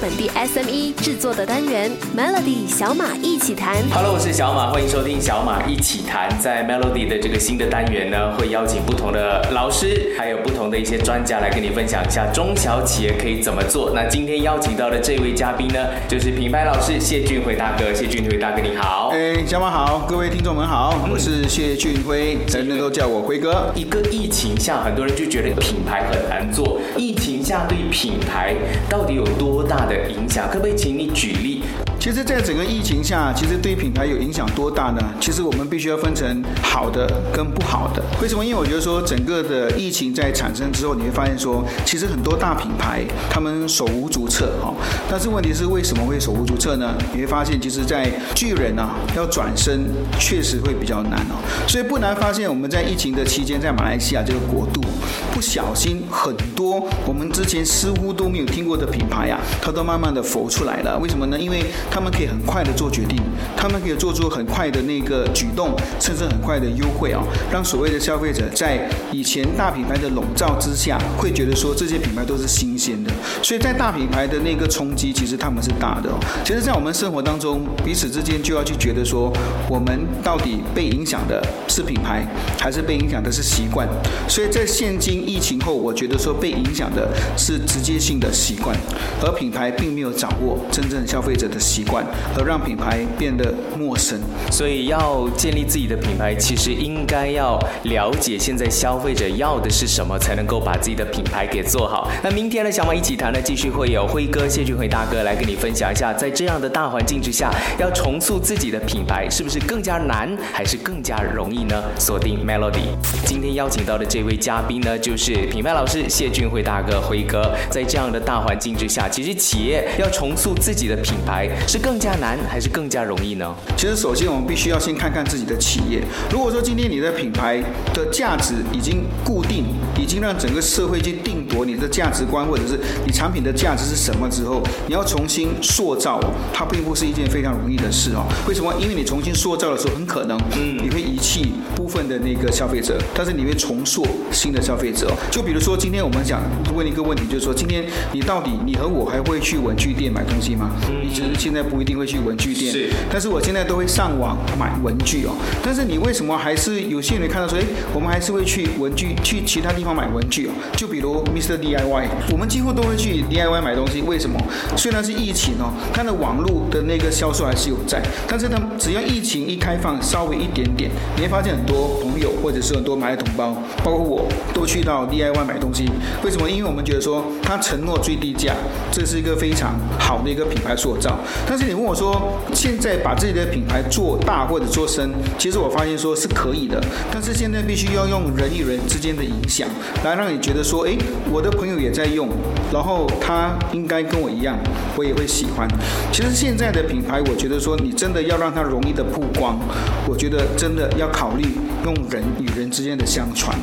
本地 SME 制作的单元 Melody 小马一起谈。Hello，我是小马，欢迎收听小马一起谈。在 Melody 的这个新的单元呢，会邀请不同的老师，还有不同的一些专家来跟你分享一下中小企业可以怎么做。那今天邀请到的这位嘉宾呢，就是品牌老师谢俊辉大哥。谢俊辉大哥你好，哎，小马好，各位听众们好，我是谢俊辉，人人都叫我辉哥。一个疫情下，很多人就觉得品牌很难做，疫评价对品牌到底有多大的影响？可不可以请你举例？其实，在整个疫情下，其实对品牌有影响多大呢？其实我们必须要分成好的跟不好的。为什么？因为我觉得说，整个的疫情在产生之后，你会发现说，其实很多大品牌他们手无足策哦。但是问题是，为什么会手无足策呢？你会发现，其实，在巨人啊要转身，确实会比较难哦。所以不难发现，我们在疫情的期间，在马来西亚这个国度，不小心很多我们之前似乎都没有听过的品牌啊，它都慢慢的浮出来了。为什么呢？因为他们可以很快的做决定，他们可以做出很快的那个举动，甚至很快的优惠啊，让所谓的消费者在以前大品牌的笼罩之下，会觉得说这些品牌都是新鲜的。所以在大品牌的那个冲击，其实他们是大的。其实，在我们生活当中，彼此之间就要去觉得说，我们到底被影响的是品牌，还是被影响的是习惯？所以在现今疫情后，我觉得说被影响的是直接性的习惯，而品牌并没有掌握真正消费者的习。习惯，而让品牌变得陌生。所以要建立自己的品牌，其实应该要了解现在消费者要的是什么，才能够把自己的品牌给做好。那明天的小马一起谈呢，继续会有辉哥谢俊辉大哥来跟你分享一下，在这样的大环境之下，要重塑自己的品牌，是不是更加难，还是更加容易呢？锁定 Melody，今天邀请到的这位嘉宾呢，就是品牌老师谢俊辉大哥辉哥。在这样的大环境之下，其实企业要重塑自己的品牌。是更加难还是更加容易呢？其实，首先我们必须要先看看自己的企业。如果说今天你的品牌的价值已经固定，已经让整个社会去定夺你的价值观，或者是你产品的价值是什么之后，你要重新塑造，它并不是一件非常容易的事哦。为什么？因为你重新塑造的时候，很可能，嗯，你会遗弃部分的那个消费者，但是你会重塑新的消费者。就比如说，今天我们想问一个问题，就是说，今天你到底你和我还会去文具店买东西吗？你只是现在。不一定会去文具店，是。但是我现在都会上网买文具哦。但是你为什么还是有些人看到说，哎，我们还是会去文具去其他地方买文具哦？就比如 Mr. DIY，我们几乎都会去 DIY 买东西。为什么？虽然是疫情哦，它的网络的那个销售还是有在，但是呢，只要疫情一开放稍微一点点，你会发现很多朋友或者是很多买的同胞，包括我都去到 DIY 买东西。为什么？因为我们觉得说，他承诺最低价，这是一个非常好的一个品牌塑造。但是你问我说，现在把自己的品牌做大或者做深，其实我发现说是可以的。但是现在必须要用人与人之间的影响，来让你觉得说，哎，我的朋友也在用，然后他应该跟我一样，我也会喜欢。其实现在的品牌，我觉得说你真的要让它容易的曝光，我觉得真的要考虑用人与人之间的相传，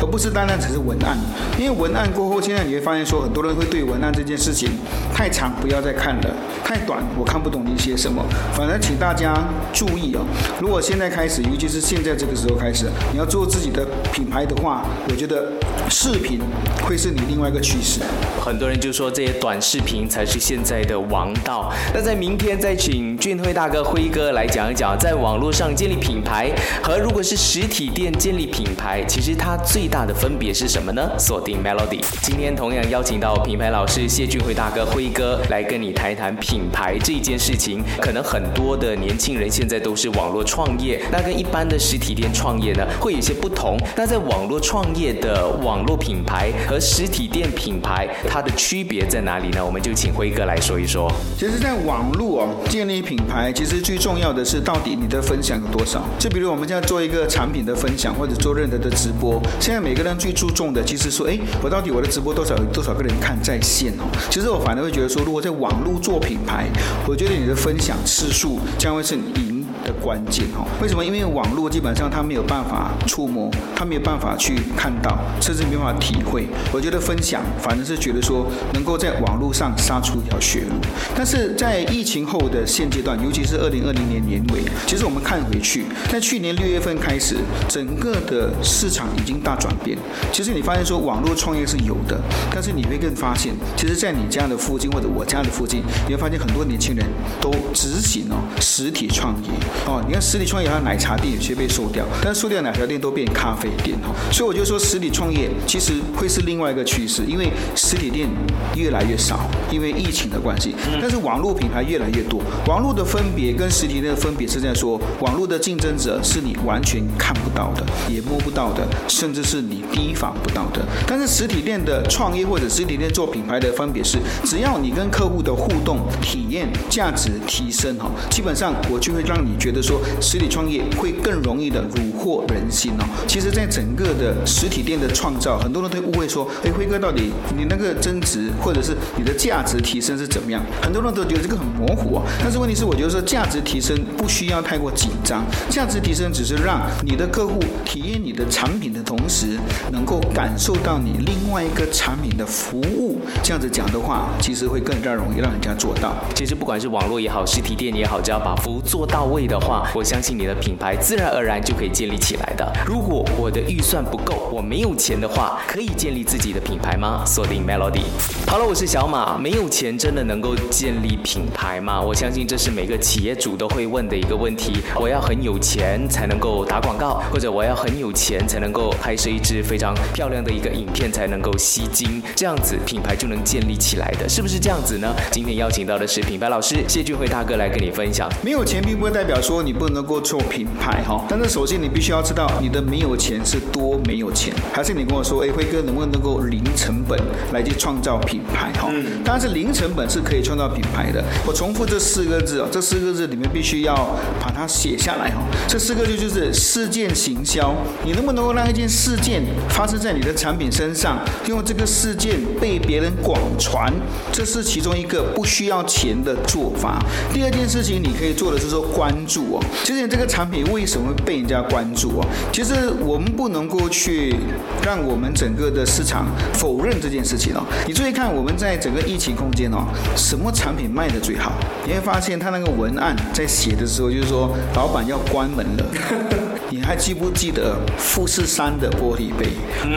而不是单单只是文案。因为文案过后，现在你会发现说，很多人会对文案这件事情太长不要再看了，太短我。看不懂你写什么，反正请大家注意哦。如果现在开始，尤其是现在这个时候开始，你要做自己的品牌的话，我觉得视频会是你另外一个趋势。很多人就说这些短视频才是现在的王道。那在明天再请俊辉大哥、辉哥来讲一讲，在网络上建立品牌和如果是实体店建立品牌，其实它最大的分别是什么呢？锁定 Melody，今天同样邀请到品牌老师谢俊辉大哥、辉哥来跟你谈一谈品牌这。一件事情，可能很多的年轻人现在都是网络创业，那跟一般的实体店创业呢，会有些不同。那在网络创业的网络品牌和实体店品牌，它的区别在哪里呢？我们就请辉哥来说一说。其实，在网络哦建立品牌，其实最重要的是到底你的分享有多少。就比如我们现在做一个产品的分享，或者做任何的直播，现在每个人最注重的，其实说，哎，我到底我的直播多少多少个人看在线哦。其实我反而会觉得说，如果在网络做品牌，我觉得你的分享次数将会是你。关键哦。为什么？因为网络基本上它没有办法触摸，它没有办法去看到，甚至没办法体会。我觉得分享反正是觉得说能够在网络上杀出一条血路。但是在疫情后的现阶段，尤其是二零二零年年尾，其实我们看回去，在去年六月份开始，整个的市场已经大转变。其实你发现说网络创业是有的，但是你会更发现，其实，在你家的附近或者我家的附近，你会发现很多年轻人都执行哦实体创业哦。你看实体创业，它奶茶店有些被收掉，但是收掉奶茶店都变咖啡店哦。所以我就说，实体创业其实会是另外一个趋势，因为实体店越来越少，因为疫情的关系。但是网络品牌越来越多，网络的分别跟实体店的分别是在说，网络的竞争者是你完全看不到的，也摸不到的，甚至是你提防不到的。但是实体店的创业或者实体店做品牌的分别是，只要你跟客户的互动体验价值提升哈，基本上我就会让你觉得说，实体创业会更容易的虏获人心哦。其实，在整个的实体店的创造，很多人都误会说，哎，辉哥到底你那个增值或者是你的价值提升是怎么样？很多人都觉得这个很模糊啊。但是问题是，我觉得说价值提升不需要太过紧张，价值提升只是让你的客户体验你的产品的同时，能够感受到你另外一个产品的服务。这样子讲的话，其实会更加容易让人家做到。其实不管是网络也好，实体店也好，只要把服务做到位的话，我相信你的品牌自然而然就可以建立起来的。如果我的预算不够，我没有钱的话，可以建立自己的品牌吗？锁定 Melody。好了，我是小马。没有钱真的能够建立品牌吗？我相信这是每个企业主都会问的一个问题。我要很有钱才能够打广告，或者我要很有钱才能够拍摄一支非常漂亮的一个影片才能够吸睛，这样子品牌就能建立起来的，是不是这样子呢？今天邀请到的是品牌老师谢俊辉大哥来跟你分享。没有钱并不代表说你不能够做品牌哈，但是首先你必须要知道你的没有钱是多没有钱，还是你跟我说，哎，辉哥能不能够零成本来去创造品牌哈？当然是零成本是可以创造品牌的。我重复这四个字哦，这四个字里面必须要把它写下来哈。这四个字就是事件行销，你能不能够让一件事件发生在你的产品身上，用这个事件被别人广传，这是其中一个不需要钱的做法。第二件事情你可以做的是说关注注哦，究竟这个产品为什么被人家关注哦？其实我们不能够去让我们整个的市场否认这件事情哦。你注意看，我们在整个疫情空间哦，什么产品卖的最好？你会发现他那个文案在写的时候，就是说老板要关门了。你还记不记得富士山的玻璃杯？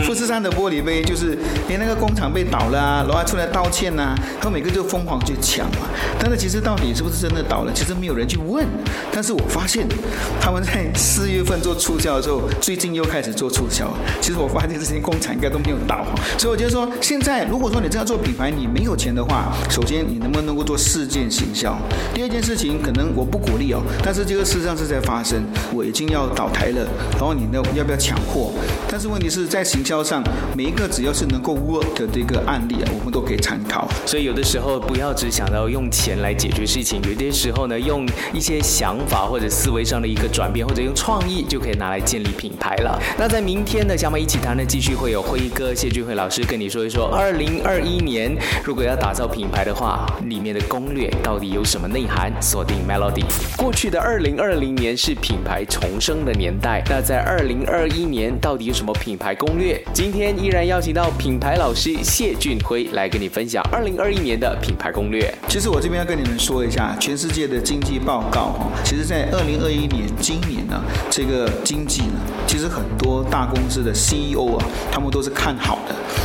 富士山的玻璃杯就是连那个工厂被倒了啊，然后出来道歉呐，他每个就疯狂去抢嘛。但是其实到底是不是真的倒了？其实没有人去问。但是我发现他们在四月份做促销的时候，最近又开始做促销。其实我发现这些工厂应该都没有倒。所以我觉得说，现在如果说你真要做品牌，你没有钱的话，首先你能不能够做事件行销？第二件事情可能我不鼓励哦，但是这个事实上是在发生。我已经要倒台了，然后你呢要不要抢货？但是问题是在行销上，每一个只要是能够 work 的这个案例啊，我们都可以参考。所以有的时候不要只想到用钱来解决事情，有些时候呢，用一些想法或者思维上的一个转变，或者用创意就可以拿来建立品牌了。那在明天的小马一起谈呢，继续会有辉哥谢俊辉老师跟你说一说，二零二一年如果要打造品牌的话，里面的攻略到底有什么内涵？锁定 Melody。过去的二零二零年是品牌重生的年代，那在二零二一年到底有什么品牌攻略？今天依然邀请到品牌老师谢俊辉来跟你分享二零二一年的品牌攻略。其实我这边要跟你们说一下，全世界的经济报告哈，其实在二零二一年今年呢，这个经济呢，其实很多大公司的 CEO 啊，他们都是看好。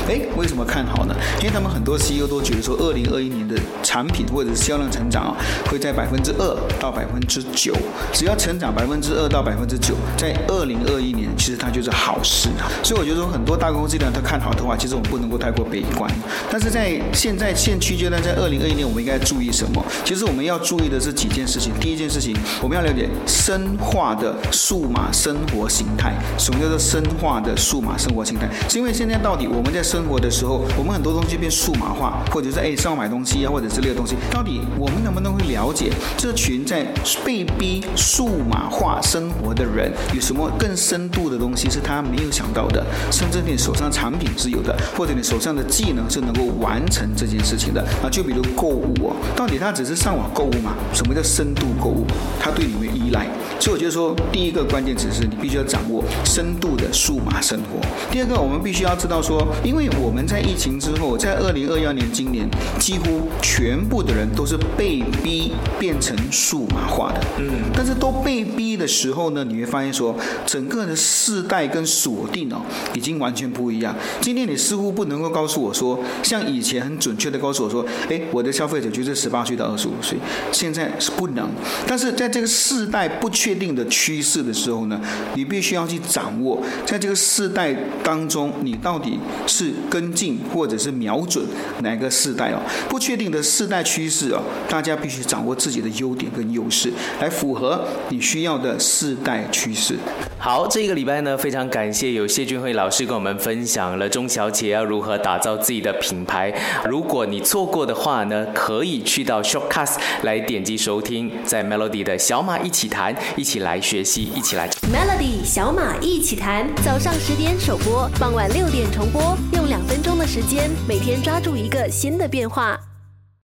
哎，为什么看好呢？因为他们很多 CEO 都觉得说，二零二一年的产品或者是销量成长啊，会在百分之二到百分之九，只要成长百分之二到百分之九，在二零二一年其实它就是好事。所以我觉得说，很多大公司呢，他看好的话，其实我们不能够太过悲观。但是在现在现区阶段，在二零二一年，我们应该注意什么？其实我们要注意的是几件事情。第一件事情，我们要了解深化的数码生活形态。什么叫做深化的数码生活形态？是因为现在到底我们在生生活的时候，我们很多东西变数码化，或者是哎上网买东西啊，或者之类的东西，到底我们能不能会了解这群在被逼数码化生活的人有什么更深度的东西是他没有想到的，甚至你手上产品是有的，或者你手上的技能是能够完成这件事情的啊？就比如购物哦，到底他只是上网购物吗？什么叫深度购物？他对你们依赖，所以我觉得说，第一个关键词是你必须要掌握深度的数码生活。第二个，我们必须要知道说，因为我们在疫情之后，在二零二幺年今年，几乎全部的人都是被逼变成数码化的。嗯，但是都被逼的时候呢，你会发现说，整个的世代跟锁定哦，已经完全不一样。今天你似乎不能够告诉我说，像以前很准确的告诉我说，哎，我的消费者就是十八岁到二十五岁，现在是不能。但是在这个世代不确定的趋势的时候呢，你必须要去掌握，在这个世代当中，你到底是跟进或者是瞄准哪个世代哦？不确定的世代趋势哦，大家必须掌握自己的优点跟优势，来符合你需要的世代趋势。好，这个礼拜呢，非常感谢有谢俊慧老师跟我们分享了中小企业要如何打造自己的品牌。如果你错过的话呢，可以去到 Shortcast 来点击收听，在 Melody 的小马一起谈，一起来学习，一起来 Melody 小马一起谈，早上十点首播，傍晚六点重播，用两分钟的时间，每天抓住一个新的变化。